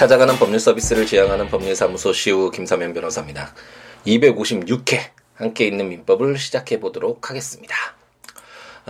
찾아가는 법률 서비스를 지향하는 법률사무소 시우 김사면 변호사입니다. 256회 함께 있는 민법을 시작해 보도록 하겠습니다.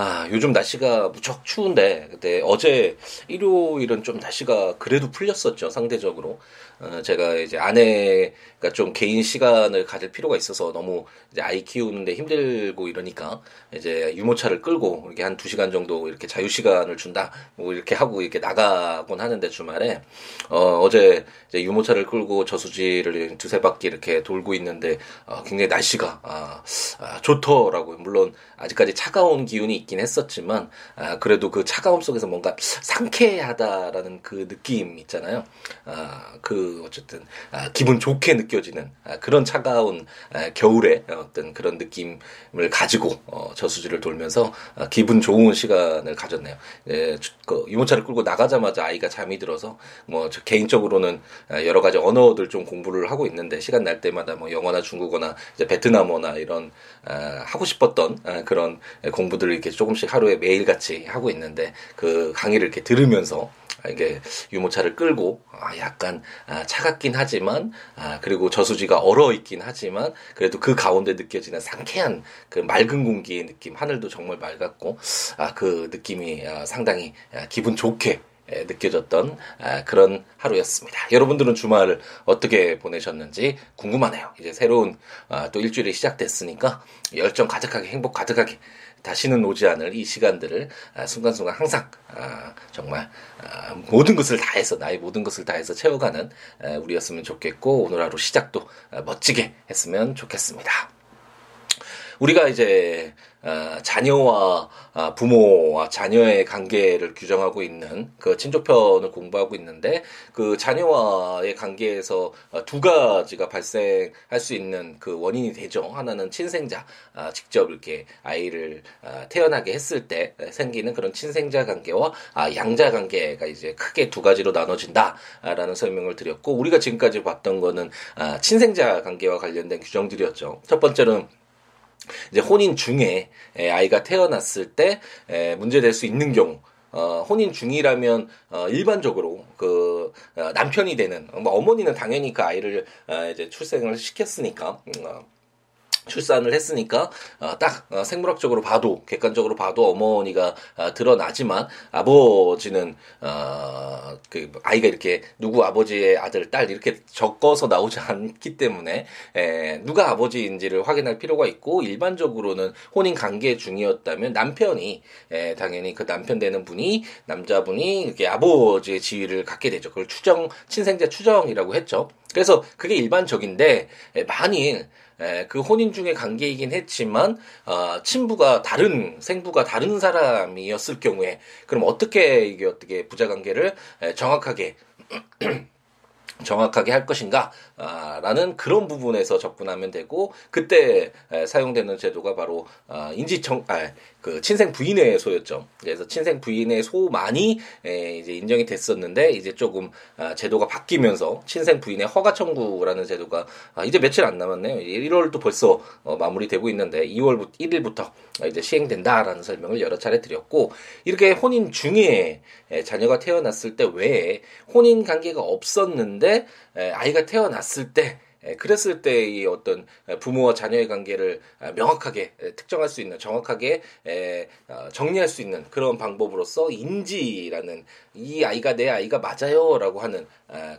아, 요즘 날씨가 무척 추운데, 근데 어제 일요일은 좀 날씨가 그래도 풀렸었죠, 상대적으로. 어, 제가 이제 아내가 좀 개인 시간을 가질 필요가 있어서 너무 이제 아이 키우는데 힘들고 이러니까 이제 유모차를 끌고 이렇게 한 두 시간 정도 이렇게 자유 시간을 준다 뭐 이렇게 하고 이렇게 나가곤 하는데 주말에 어, 어제 이제 유모차를 끌고 저수지를 두세 바퀴 이렇게 돌고 있는데 어, 굉장히 날씨가 아, 아, 좋더라고요. 물론 아직까지 차가운 기운이 있긴 했었지만 아, 그래도 그 차가움 속에서 뭔가 상쾌하다라는 그 느낌 있잖아요. 아, 그 어쨌든 아, 기분 좋게 느껴지는 아, 그런 차가운 아, 겨울의 어떤 그런 느낌을 가지고 어, 저수지를 돌면서 아, 기분 좋은 시간을 가졌네요. 예, 그 유모차를 끌고 나가자마자 아이가 잠이 들어서 뭐 개인적으로는 아, 여러 가지 언어들 좀 공부를 하고 있는데 시간 날 때마다 뭐 영어나 중국어나 이제 베트남어나 이런 아, 하고 싶었던 아, 그런 공부들을 이렇게 조금씩 하루에 매일 같이 하고 있는데 그 강의를 이렇게 들으면서 이게 유모차를 끌고 아, 약간 아, 차갑긴 하지만 아, 그리고 저수지가 얼어 있긴 하지만 그래도 그 가운데 느껴지는 상쾌한 그 맑은 공기의 느낌 하늘도 정말 맑았고 아, 그 느낌이 아, 상당히 아, 기분 좋게 느껴졌던 그런 하루였습니다. 여러분들은 주말을 어떻게 보내셨는지 궁금하네요. 이제 새로운 또 일주일이 시작됐으니까 열정 가득하게 행복 가득하게 다시는 오지 않을 이 시간들을 아, 순간순간 항상 아, 정말 아, 모든 것을 다해서 나의 모든 것을 다해서 채워가는 우리였으면 좋겠고 오늘 하루 시작도 멋지게 했으면 좋겠습니다. 우리가 이제 어, 자녀와 아, 부모와 자녀의 관계를 규정하고 있는 그 친족편을 공부하고 있는데 그 자녀와의 관계에서 어, 두 가지가 발생할 수 있는 그 원인이 되죠. 하나는 친생자 아, 직접 이렇게 아이를 아, 태어나게 했을 때 생기는 그런 친생자 관계와 양자 관계가 이제 크게 두 가지로 나눠진다라는 설명을 드렸고 우리가 지금까지 봤던 거는 친생자 관계와 관련된 규정들이었죠. 첫 번째는 이제 혼인 중에 아이가 태어났을 때 문제될 수 있는 경우 어, 혼인 중이라면 어, 일반적으로 그 어, 남편이 되는 뭐 어머니는 당연히 그 아이를 어, 이제 출생을 시켰으니까 음, 어, 출산을 했으니까 어, 딱 어, 생물학적으로 봐도 객관적으로 봐도 어머니가 어, 드러나지만 아버지는 어, 그 아이가 이렇게 누구 아버지의 아들 딸 이렇게 적어서 나오지 않기 때문에 에, 누가 아버지인지를 확인할 필요가 있고 일반적으로는 혼인 관계 중이었다면 남편이 에, 당연히 그 남편 되는 분이 남자분이 이렇게 아버지의 지위를 갖게 되죠. 그걸 추정 친생자 추정이라고 했죠. 그래서 그게 일반적인데 만일 에, 그 혼인 중의 관계이긴 했지만 어, 친부가 다른 생부가 다른 사람이었을 경우에 그럼 어떻게 이게 어떻게 부자 관계를 에, 정확하게 정확하게 할 것인가? 아, 라는 그런 부분에서 접근하면 되고 그때 에, 사용되는 제도가 바로 아, 인지청 아, 그 친생 부인의 소였죠. 그래서 친생 부인의 소만이 에, 이제 인정이 됐었는데 이제 조금 아, 제도가 바뀌면서 친생 부인의 허가 청구라는 제도가 아, 이제 며칠 안 남았네요. 1월도 벌써 어, 마무리되고 있는데 2월 1일부터 이제 시행된다라는 설명을 여러 차례 드렸고 이렇게 혼인 중에 에, 자녀가 태어났을 때 외에 혼인 관계가 없었는데 에, 아이가 태어났을 때 예, 그랬을 때이 어떤 부모와 자녀의 관계를 명확하게 특정할 수 있는 정확하게 어, 정리할 수 있는 그런 방법으로서 인지라는 이 아이가 내 아이가 맞아요라고 하는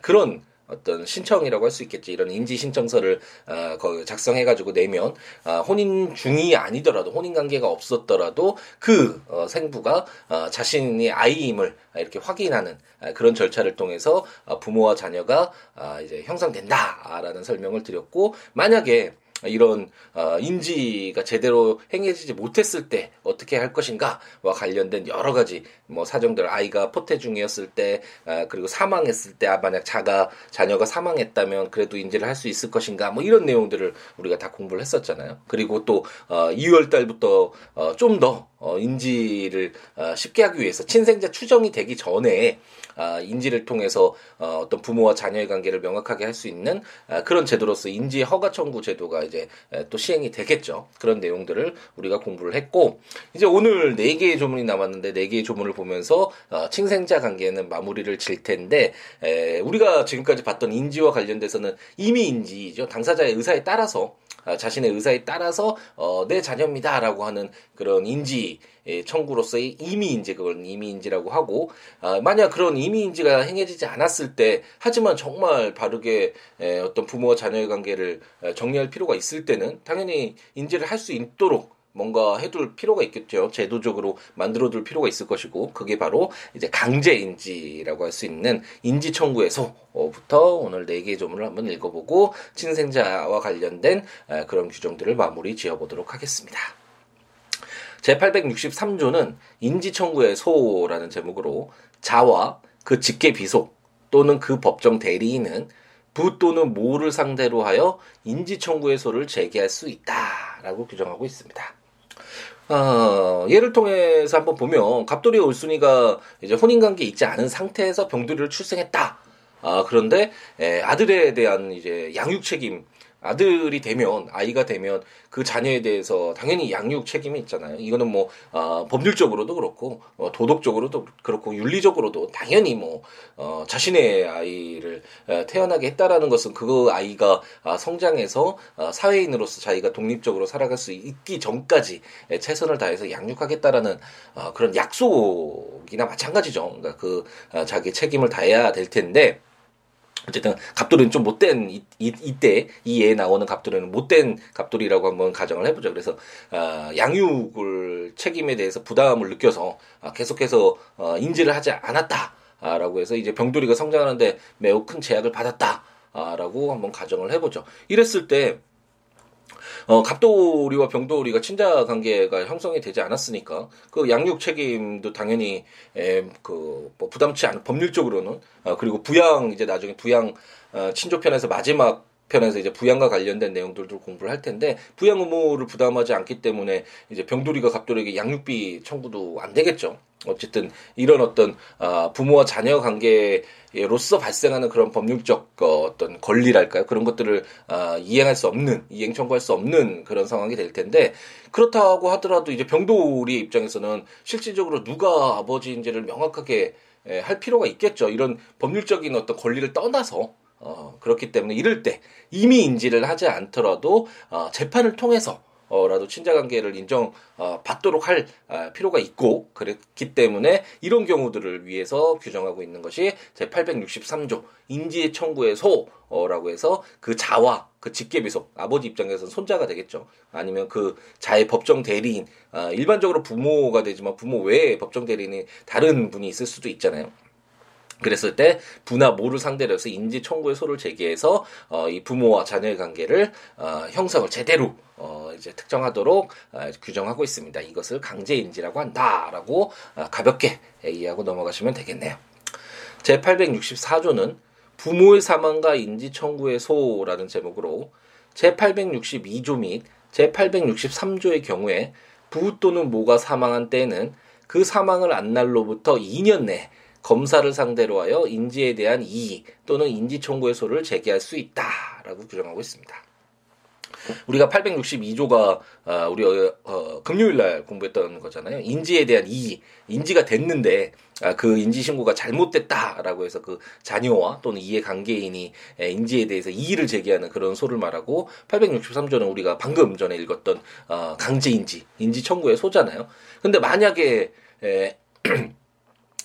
그런 어떤 신청이라고 할 수 있겠지. 이런 인지 신청서를 어, 작성해가지고 내면 어, 혼인 중이 아니더라도 혼인 관계가 없었더라도 그 어, 생부가 어, 자신이 아이임을 이렇게 확인하는 어, 그런 절차를 통해서 어, 부모와 자녀가 어, 이제 형성된다라는 설명을 드렸고 만약에 이런 어, 인지가 제대로 행해지지 못했을 때 어떻게 할 것인가와 관련된 여러 가지 뭐 사정들 아이가 포태 중이었을 때 어, 그리고 사망했을 때 아, 만약 자가 자녀가 사망했다면 그래도 인지를 할 수 있을 것인가 뭐 이런 내용들을 우리가 다 공부를 했었잖아요. 그리고 또 어, 2월 달부터 어, 좀더 어, 인지를 어, 쉽게 하기 위해서 친생자 추정이 되기 전에 아, 인지를 통해서 어, 어떤 부모와 자녀의 관계를 명확하게 할 수 있는 아, 그런 제도로서 인지 허가 청구 제도가 이제 또 시행이 되겠죠. 그런 내용들을 우리가 공부를 했고 이제 오늘 네 개의 조문이 남았는데 네 개의 조문을 보면서 어, 칭생자 관계는 마무리를 질 텐데 에, 우리가 지금까지 봤던 인지와 관련돼서는 이미 인지죠. 당사자의 의사에 따라서 아, 자신의 의사에 따라서 어, 내 자녀입니다라고 하는 그런 인지 청구로서의 이미인지 그걸 이미인지라고 하고 아, 만약 그런 이미인지가 행해지지 않았을 때 하지만 정말 바르게 에, 어떤 부모와 자녀의 관계를 정리할 필요가 있을 때는 당연히 인지를 할 수 있도록 뭔가 해둘 필요가 있겠죠. 제도적으로 만들어둘 필요가 있을 것이고 그게 바로 이제 강제인지라고 할 수 있는 인지 청구에서부터 오늘 네 개의 조문을 한번 읽어보고 친생자와 관련된 그런 규정들을 마무리 지어보도록 하겠습니다. 제863조는 인지청구의 소라는 제목으로 자와 그 직계 비속 또는 그 법정 대리인은 부 또는 모를 상대로 하여 인지청구의 소를 제기할 수 있다라고 규정하고 있습니다. 어, 예를 통해서 한번 보면 갑돌이 올순이가 이제 혼인관계 있지 않은 상태에서 병돌이를 출생했다. 아, 그런데 에, 아들에 대한 이제 양육 책임 아들이 되면 아이가 되면 그 자녀에 대해서 당연히 양육 책임이 있잖아요. 이거는 뭐 어, 법률적으로도 그렇고 어, 도덕적으로도 그렇고 윤리적으로도 당연히 뭐 어, 자신의 아이를 어, 태어나게 했다라는 것은 그 아이가 어, 성장해서 어, 사회인으로서 자기가 독립적으로 살아갈 수 있기 전까지 최선을 다해서 양육하겠다라는 어, 그런 약속이나 마찬가지죠. 그러니까 그 어, 자기 책임을 다해야 될 텐데. 어쨌든 갑돌이는 좀 못된 이, 이, 이 때 이 예에 나오는 갑돌이는 못된 갑돌이라고 한번 가정을 해보죠. 그래서 어, 양육을 책임에 대해서 부담을 느껴서 어, 계속해서 어, 인지를 하지 않았다라고 해서 이제 병돌이가 성장하는데 매우 큰 제약을 받았다라고 한번 가정을 해보죠. 이랬을 때 어, 갑돌이와 병돌이가 친자 관계가 형성이 되지 않았으니까 그 양육 책임도 당연히 에, 그 뭐 부담치 않은 법률적으로는 어, 그리고 부양 이제 나중에 부양 어, 친족편에서 마지막 편에서 이제 부양과 관련된 내용들도 공부를 할 텐데 부양 의무를 부담하지 않기 때문에 이제 병돌이가 갑돌에게 양육비 청구도 안 되겠죠. 어쨌든 이런 어떤 아, 부모와 자녀 관계로서 발생하는 그런 법률적 어, 어떤 권리랄까요 그런 것들을 아, 이행할 수 없는 이행 청구할 수 없는 그런 상황이 될 텐데 그렇다고 하더라도 이제 병돌이 입장에서는 실질적으로 누가 아버지인지를 명확하게 할 필요가 있겠죠 이런 법률적인 어떤 권리를 떠나서 어, 그렇기 때문에 이럴 때 이미 인지를 하지 않더라도 어, 재판을 통해서 어라도 친자 관계를 인정 어, 받도록 할 어, 필요가 있고 그렇기 때문에 이런 경우들을 위해서 규정하고 있는 것이 제 863조 인지 청구의 소라고 해서 그 자와 그 직계비속 아버지 입장에서는 손자가 되겠죠. 아니면 그 자의 법정 대리인 어, 일반적으로 부모가 되지만 부모 외에 법정 대리인이 다른 분이 있을 수도 있잖아요. 그랬을 때 부나 모를 상대로 해서 인지 청구의 소를 제기해서 어, 이 부모와 자녀의 관계를 어, 형성을 제대로 어, 이제 특정하도록 어, 규정하고 있습니다. 이것을 강제 인지라고 한다라고 어, 가볍게 이해하고 넘어가시면 되겠네요. 제 864조는 부모의 사망과 인지 청구의 소라는 제목으로 제 862조 및 제 863조의 경우에 부 또는 모가 사망한 때에는 그 사망을 안 날로부터 2년 내 검사를 상대로 하여 인지에 대한 이의 또는 인지 청구의 소를 제기할 수 있다라고 규정하고 있습니다. 우리가 862조가 어, 우리 어, 어, 금요일 날 공부했던 거잖아요. 인지에 대한 이의, 인지가 됐는데 아, 그 인지 신고가 잘못됐다라고 해서 그 자녀와 또는 이해 관계인이 인지에 대해서 이의를 제기하는 그런 소를 말하고 863조는 우리가 방금 전에 읽었던 어, 강제 인지, 인지 청구의 소잖아요. 근데 만약에 에,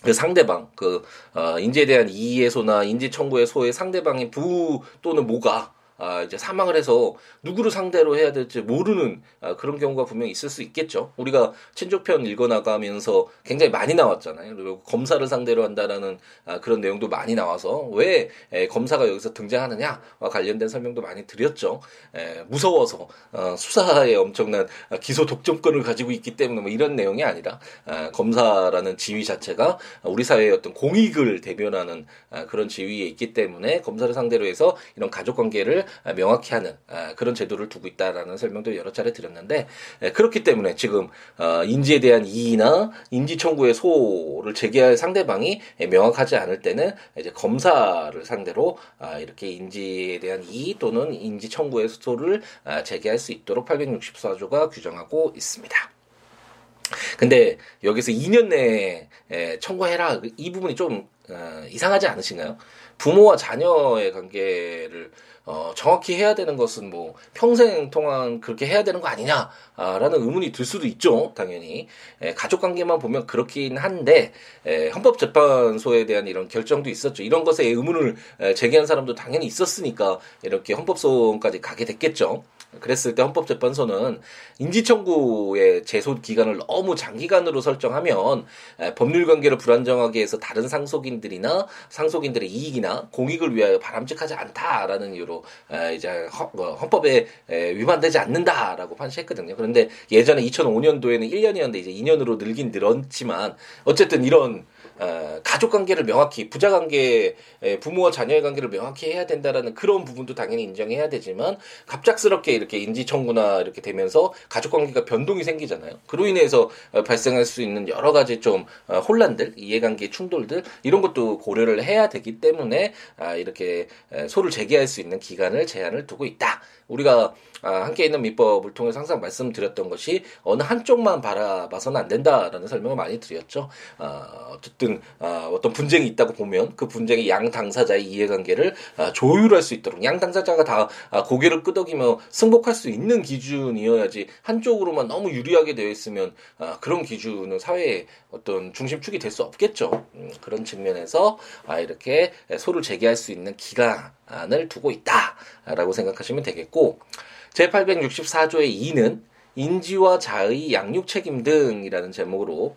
그 상대방 그 어, 인지에 대한 이해소나 인지 청구의 소의 상대방이 부 또는 모가 아, 이제 사망을 해서 누구를 상대로 해야 될지 모르는 아, 그런 경우가 분명히 있을 수 있겠죠. 우리가 친족편 읽어나가면서 굉장히 많이 나왔잖아요. 그리고 검사를 상대로 한다라는 아, 그런 내용도 많이 나와서 왜 에, 검사가 여기서 등장하느냐와 관련된 설명도 많이 드렸죠. 에, 무서워서 어, 수사에 엄청난 기소 독점권을 가지고 있기 때문에 뭐 이런 내용이 아니라 아, 검사라는 지위 자체가 우리 사회의 어떤 공익을 대변하는 아, 그런 지위에 있기 때문에 검사를 상대로 해서 이런 가족 관계를 명확히 하는 그런 제도를 두고 있다라는 설명도 여러 차례 드렸는데 그렇기 때문에 지금 어, 인지에 대한 이의나 인지 청구의 소를 제기할 상대방이 명확하지 않을 때는 이제 검사를 상대로 아, 이렇게 인지에 대한 이의 또는 인지 청구의 소를 아, 제기할 수 있도록 864조가 규정하고 있습니다. 근데 여기서 2년 내에 청구해라 이 부분이 좀 어, 이상하지 않으신가요? 부모와 자녀의 관계를 어, 정확히 해야 되는 것은 뭐 평생 동안 그렇게 해야 되는 거 아니냐라는 의문이 들 수도 있죠, 당연히. 에, 가족 관계만 보면 그렇긴 한데 에, 헌법재판소에 대한 이런 결정도 있었죠. 이런 것에 의문을 에, 제기한 사람도 당연히 있었으니까 이렇게 헌법소원까지 가게 됐겠죠. 그랬을 때 헌법재판소는 인지청구의 제소 기간을 너무 장기간으로 설정하면 법률 관계를 불안정하게 해서 다른 상속인들이나 상속인들의 이익이나 공익을 위하여 바람직하지 않다라는 이유로 이제 뭐 헌법에 위반되지 않는다라고 판시했거든요. 그런데 예전에 2005년도에는 1년이었는데 이제 2년으로 늘긴 늘었지만 어쨌든 이런 어, 가족 관계를 명확히 부자 관계 부모와 자녀의 관계를 명확히 해야 된다라는 그런 부분도 당연히 인정해야 되지만 갑작스럽게 이렇게 인지 청구나 이렇게 되면서 가족 관계가 변동이 생기잖아요. 그로 인해서 어, 발생할 수 있는 여러 가지 좀 어, 혼란들, 이해관계 충돌들 이런 것도 고려를 해야 되기 때문에 아, 이렇게 소를 제기할 수 있는 기간을 제한을 두고 있다. 우리가 아, 함께 있는 민법을 통해서 항상 말씀드렸던 것이 어느 한쪽만 바라봐서는 안 된다라는 설명을 많이 드렸죠. 아, 어쨌든 아, 어떤 분쟁이 있다고 보면 그 분쟁이 양 당사자의 이해관계를 아, 조율할 수 있도록 양 당사자가 다 아, 고개를 끄덕이며 승복할 수 있는 기준이어야지 한쪽으로만 너무 유리하게 되어 있으면 아, 그런 기준은 사회의 어떤 중심축이 될 수 없겠죠. 음, 그런 측면에서 아, 이렇게 소를 제기할 수 있는 기간을 두고 있다라고 생각하시면 되겠고 제864조의 2는 인지와 자의 양육 책임 등이라는 제목으로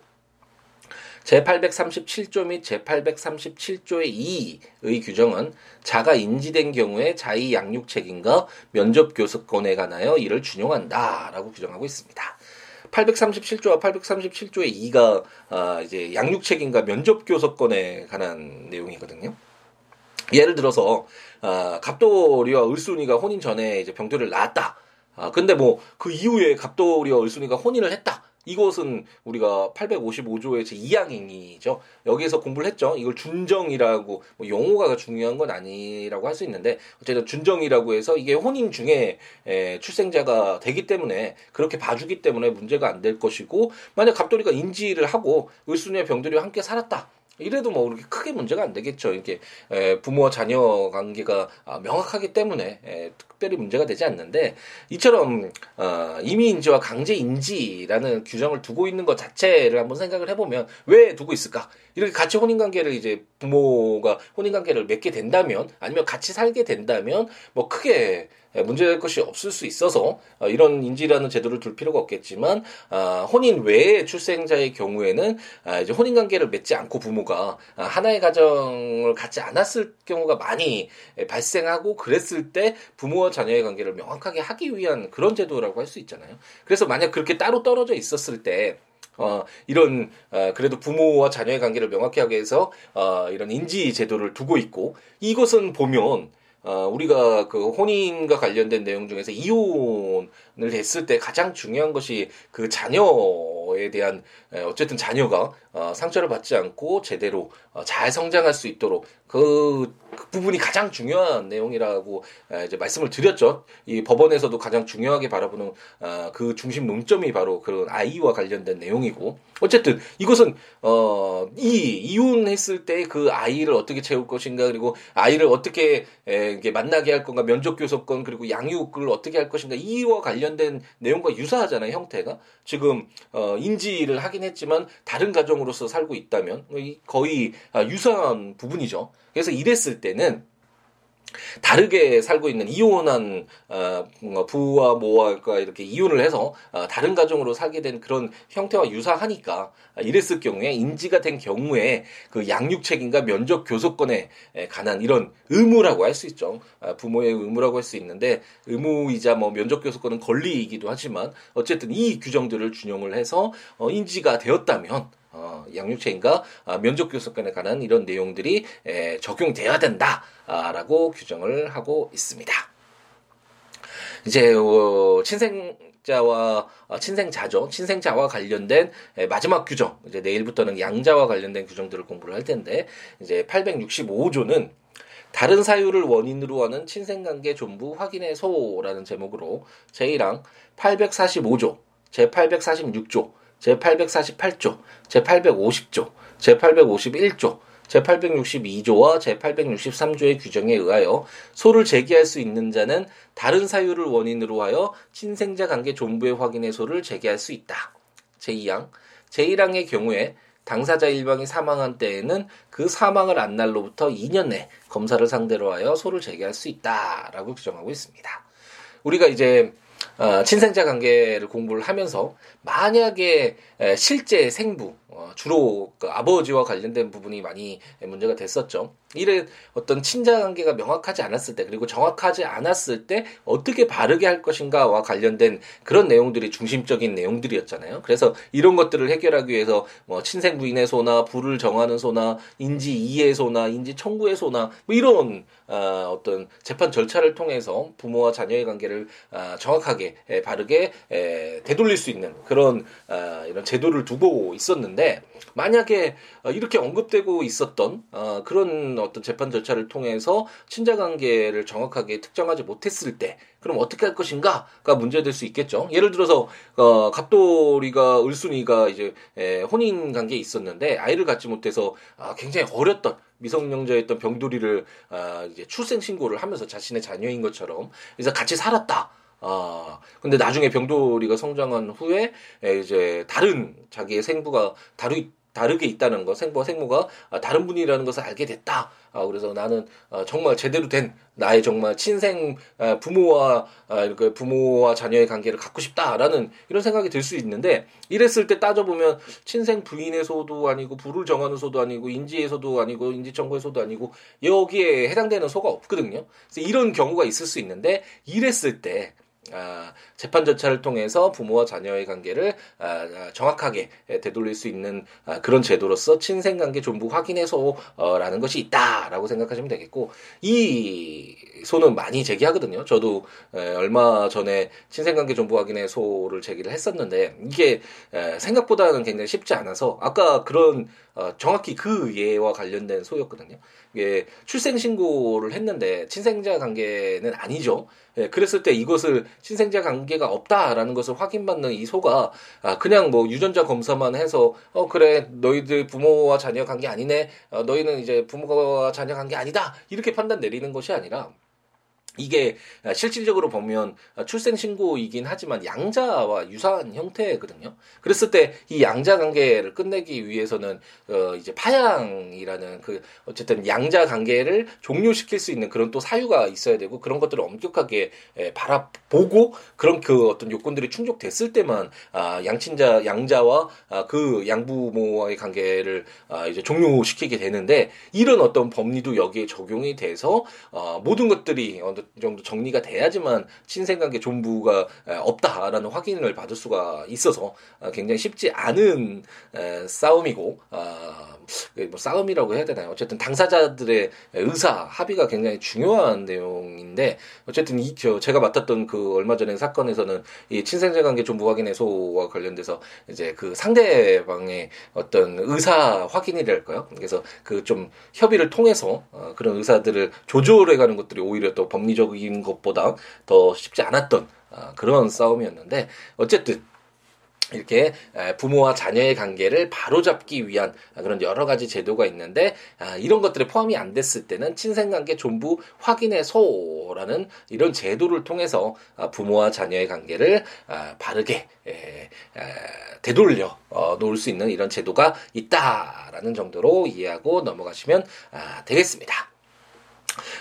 제837조 및 제837조의 2의 규정은 자가 인지된 경우에 자의 양육 책임과 면접 교섭권에 관하여 이를 준용한다라고 규정하고 있습니다. 837조와 837조의 2가 아, 이제 양육 책임과 면접 교섭권에 관한 내용이거든요. 예를 들어서 아, 갑돌이와 을순이가 혼인 전에 이제 병들을 낳았다. 아, 근데 뭐 그 이후에 갑돌이와 을순이가 혼인을 했다. 이것은 우리가 855조의 제2항행이죠. 여기에서 공부를 했죠. 이걸 준정이라고 뭐 용어가 중요한 건 아니라고 할 수 있는데 어쨌든 준정이라고 해서 이게 혼인 중에 에, 출생자가 되기 때문에 그렇게 봐주기 때문에 문제가 안 될 것이고 만약 갑돌이가 인지를 하고 을순이와 병들이와 함께 살았다. 이래도 뭐 그렇게 크게 문제가 안 되겠죠. 이게 부모와 자녀 관계가 아, 명확하기 때문에 특별히 문제가 되지 않는데 이처럼 어, 임의 인지와 강제 인지라는 규정을 두고 있는 것 자체를 한번 생각을 해보면 왜 두고 있을까? 이렇게 같이 혼인 관계를 이제 부모가 혼인 관계를 맺게 된다면 아니면 같이 살게 된다면 뭐 크게 예, 문제될 것이 없을 수 있어서 어, 이런 인지라는 제도를 둘 필요가 없겠지만 아, 혼인 외의 출생자의 경우에는 아, 이제 혼인 관계를 맺지 않고 부모가 아, 하나의 가정을 갖지 않았을 경우가 많이 발생하고 그랬을 때 부모와 자녀의 관계를 명확하게 하기 위한 그런 제도라고 할 수 있잖아요. 그래서 만약 그렇게 따로 떨어져 있었을 때 어, 이런, 어, 그래도 부모와 자녀의 관계를 명확히 하게 해서, 어, 이런 인지 제도를 두고 있고, 이것은 보면, 어, 우리가 그 혼인과 관련된 내용 중에서 이혼 을 했을 때 가장 중요한 것이 그 자녀에 대한 어쨌든 자녀가 어, 상처를 받지 않고 제대로 어, 잘 성장할 수 있도록 그, 그 부분이 가장 중요한 내용이라고 이제 말씀을 드렸죠. 이 법원에서도 가장 중요하게 바라보는 어, 그 중심 논점이 바로 그런 아이와 관련된 내용이고 어쨌든 이것은 어, 이 이혼했을 때 그 아이를 어떻게 채울 것인가 그리고 아이를 어떻게 에, 만나게 할 건가 면접 교섭권 그리고 양육을 어떻게 할 것인가 이와 관련 된 내용과 유사하잖아요 형태가 지금 어, 인지를 하긴 했지만 다른 가정으로서 살고 있다면 거의 아, 유사한 부분이죠. 그래서 이랬을 때는 다르게 살고 있는 이혼한 어, 부와 모가 이렇게 이혼을 해서 어, 다른 가정으로 살게 된 그런 형태와 유사하니까 이랬을 경우에 인지가 된 경우에 그 양육 책임과 면접 교섭권에 관한 이런 의무라고 할 수 있죠. 아, 부모의 의무라고 할 수 있는데 의무이자 뭐 면접 교섭권은 권리이기도 하지만 어쨌든 이 규정들을 준용을 해서 어, 인지가 되었다면 어, 양육체인과 아, 면접교섭권에 관한 이런 내용들이 에, 적용돼야 된다라고 규정을 하고 있습니다. 이제 어, 친생 자와 어, 친생자죠. 친생자와 관련된 마지막 규정. 이제 내일부터는 양자와 관련된 규정들을 공부를 할 텐데 이제 865조는 다른 사유를 원인으로 하는 친생관계 존부 확인의 소라는 제목으로 제1항 845조, 제846조, 제848조, 제850조, 제851조, 제862조와 제863조의 규정에 의하여 소를 제기할 수 있는 자는 다른 사유를 원인으로 하여 친생자 관계 존부의 확인의 소를 제기할 수 있다. 제2항 제1항의 경우에 당사자 일방이 사망한 때에는 그 사망을 안 날로부터 2년 내 검사를 상대로 하여 소를 제기할 수 있다라고 규정하고 있습니다. 우리가 이제 어, 친생자 관계를 공부를 하면서 만약에 실제 생부 어, 주로 그 아버지와 관련된 부분이 많이 문제가 됐었죠. 이래 어떤 친자 관계가 명확하지 않았을 때 그리고 정확하지 않았을 때 어떻게 바르게 할 것인가와 관련된 그런 내용들이 중심적인 내용들이었잖아요. 그래서 이런 것들을 해결하기 위해서 뭐 친생 부인의 소나 부를 정하는 소나 인지 이해 소나 인지 청구의 소나 뭐 이런 어, 어떤 재판 절차를 통해서 부모와 자녀의 관계를 어, 정확하게 에, 바르게 에, 되돌릴 수 있는 그런 어, 이런 제도를 두고 있었는데 만약에 어, 이렇게 언급되고 있었던 어, 그런 어떤 재판 절차를 통해서 친자 관계를 정확하게 특정하지 못했을 때 그럼 어떻게 할 것인가가 문제될 수 있겠죠. 예를 들어서 어, 갑돌이가 을순이가 이제 에, 혼인 관계에 있었는데 아이를 갖지 못해서 아, 굉장히 어렸던 미성년자였던 병돌이를 아, 이제 출생 신고를 하면서 자신의 자녀인 것처럼 그래서 같이 살았다. 아, 근데 나중에 병돌이가 성장한 후에 이제 다른 자기의 생부가 다루 다르게 있다는 거, 생부와 생모가 아, 다른 분이라는 것을 알게 됐다. 아, 그래서 나는 아, 정말 제대로 된 나의 정말 친생 부모와 그 부모와 자녀의 관계를 갖고 싶다라는 이런 생각이 들 수 있는데 이랬을 때 따져보면 친생 부인에서도 아니고 부를 정하는 소도 아니고 인지에서도 아니고 인지청구에서도 아니고 여기에 해당되는 소가 없거든요. 그래서 이런 경우가 있을 수 있는데 이랬을 때 아, 재판 절차를 통해서 부모와 자녀의 관계를 아, 아, 정확하게 되돌릴 수 있는 아, 그런 제도로서 친생관계 존부 확인해서라는 것이 있다라고 생각하시면 되겠고 이 소는 많이 제기하거든요. 저도 에, 얼마 전에 친생관계 존부 확인해소를 제기를 했었는데 이게 에, 생각보다는 굉장히 쉽지 않아서 아까 그런 어, 정확히 그 예와 관련된 소였거든요. 이게 출생 신고를 했는데 친생자 관계는 아니죠. 예, 그랬을 때 이것을 친생자 관계가 없다라는 것을 확인받는 이 소가 아, 그냥 뭐 유전자 검사만 해서 어 그래 너희들 부모와 자녀 관계 아니네. 어, 너희는 이제 부모와 자녀 관계 아니다. 이렇게 판단 내리는 것이 아니라 이게 실질적으로 보면 출생 신고이긴 하지만 양자와 유사한 형태거든요. 그랬을 때 이 양자 관계를 끝내기 위해서는 어 이제 파양이라는 그 어쨌든 양자 관계를 종료시킬 수 있는 그런 또 사유가 있어야 되고 그런 것들을 엄격하게 바라보고 그런 그 어떤 요건들이 충족됐을 때만 아 양친자 양자와 아, 그 양부모와의 관계를 아 이제 종료시키게 되는데 이런 어떤 법리도 여기에 적용이 돼서 어 모든 것들이 어느 정도 정리가 돼야지만 친생관계 존부가 없다라는 확인을 받을 수가 있어서 아, 굉장히 쉽지 않은 싸움이고 아, 뭐 싸움이라고 해야 되나요? 어쨌든 당사자들의 의사 합의가 굉장히 중요한 내용인데 어쨌든 이 저, 제가 맡았던 그 얼마 전에 사건에서는 이 친생관계 존부 확인 해소와 관련돼서 이제 그 상대방의 어떤 의사 확인이랄까요? 그래서 그 좀 협의를 통해서 어, 그런 의사들을 조절해가는 것들이 오히려 또 법리 법리적인 것보다 더 쉽지 않았던 아, 그런 싸움이었는데 어쨌든 이렇게 부모와 자녀의 관계를 바로잡기 위한 그런 여러 가지 제도가 있는데 아, 이런 것들이 포함이 안 됐을 때는 친생관계 존부 확인의소라는 이런 제도를 통해서 아, 부모와 자녀의 관계를 바르게 되돌려 어, 놓을 수 있는 이런 제도가 있다라는 정도로 이해하고 넘어가시면 되겠습니다.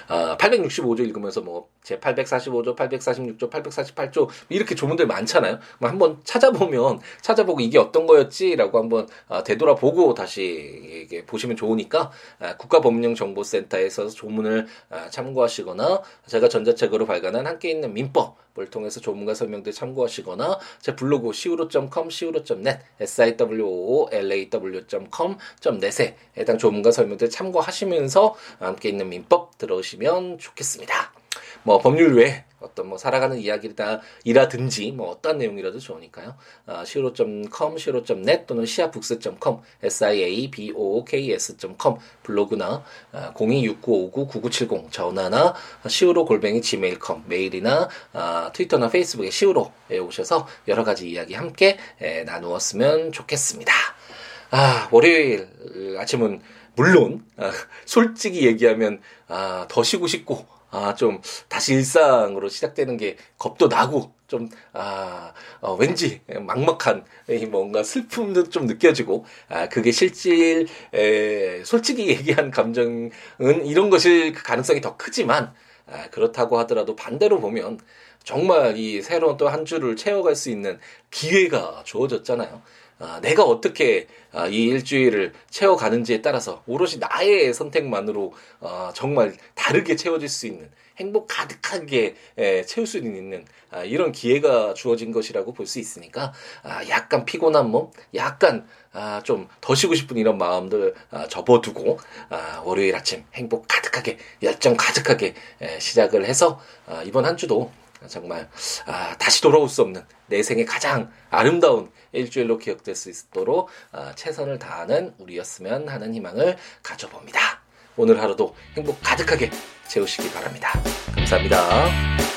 아, 865조 읽으면서 뭐, 제 845조, 846조, 848조, 이렇게 조문들 많잖아요. 한번 찾아보면, 찾아보고 이게 어떤 거였지라고 한번 아, 되돌아보고 다시 이게 보시면 좋으니까, 아, 국가법령정보센터에서 조문을 아, 참고하시거나, 제가 전자책으로 발간한 함께 있는 민법을 통해서 조문과 설명들 참고하시거나, 제 블로그 siwo.com, siwo.net, siwo.law.com.net에 해당 조문과 설명들 참고하시면서 함께 있는 민법 들어오시면 좋겠습니다. 뭐 법률 외에 어떤 뭐 살아가는 이야기다 이라든지 뭐 어떤 내용이라도 좋으니까요. 아, 시우로.com, 시우로.net 또는 시아북스.com, siabooks.com 블로그나 아, 0269599970 전화나 시우로 골뱅이 gmail.com 메일이나 아, 트위터나 페이스북에 시우로에 오셔서 여러 가지 이야기 함께 에, 나누었으면 좋겠습니다. 아, 월요일 아침은 물론 아, 솔직히 얘기하면 아, 더 쉬고 싶고 아, 좀 다시 일상으로 시작되는 게 겁도 나고 좀, 아, 어, 왠지 막막한 뭔가 슬픔도 좀 느껴지고, 아, 그게 실질, 에, 솔직히 얘기한 감정은 이런 것일 가능성이 더 크지만, 아, 그렇다고 하더라도 반대로 보면 정말 이 새로운 또 한 주를 채워갈 수 있는 기회가 주어졌잖아요. 아, 내가 어떻게 아, 이 일주일을 채워가는지에 따라서 오롯이 나의 선택만으로 아, 정말 다르게 채워질 수 있는 행복 가득하게 에, 채울 수 있는 아, 이런 기회가 주어진 것이라고 볼 수 있으니까 아, 약간 피곤한 몸, 약간 아, 좀 더 쉬고 싶은 이런 마음들 아, 접어두고 아, 월요일 아침 행복 가득하게 열정 가득하게 에, 시작을 해서 아, 이번 한 주도 정말 아, 다시 돌아올 수 없는 내 생의 가장 아름다운 일주일로 기억될 수 있도록 아, 최선을 다하는 우리였으면 하는 희망을 가져봅니다. 오늘 하루도 행복 가득하게 채우시기 바랍니다. 감사합니다.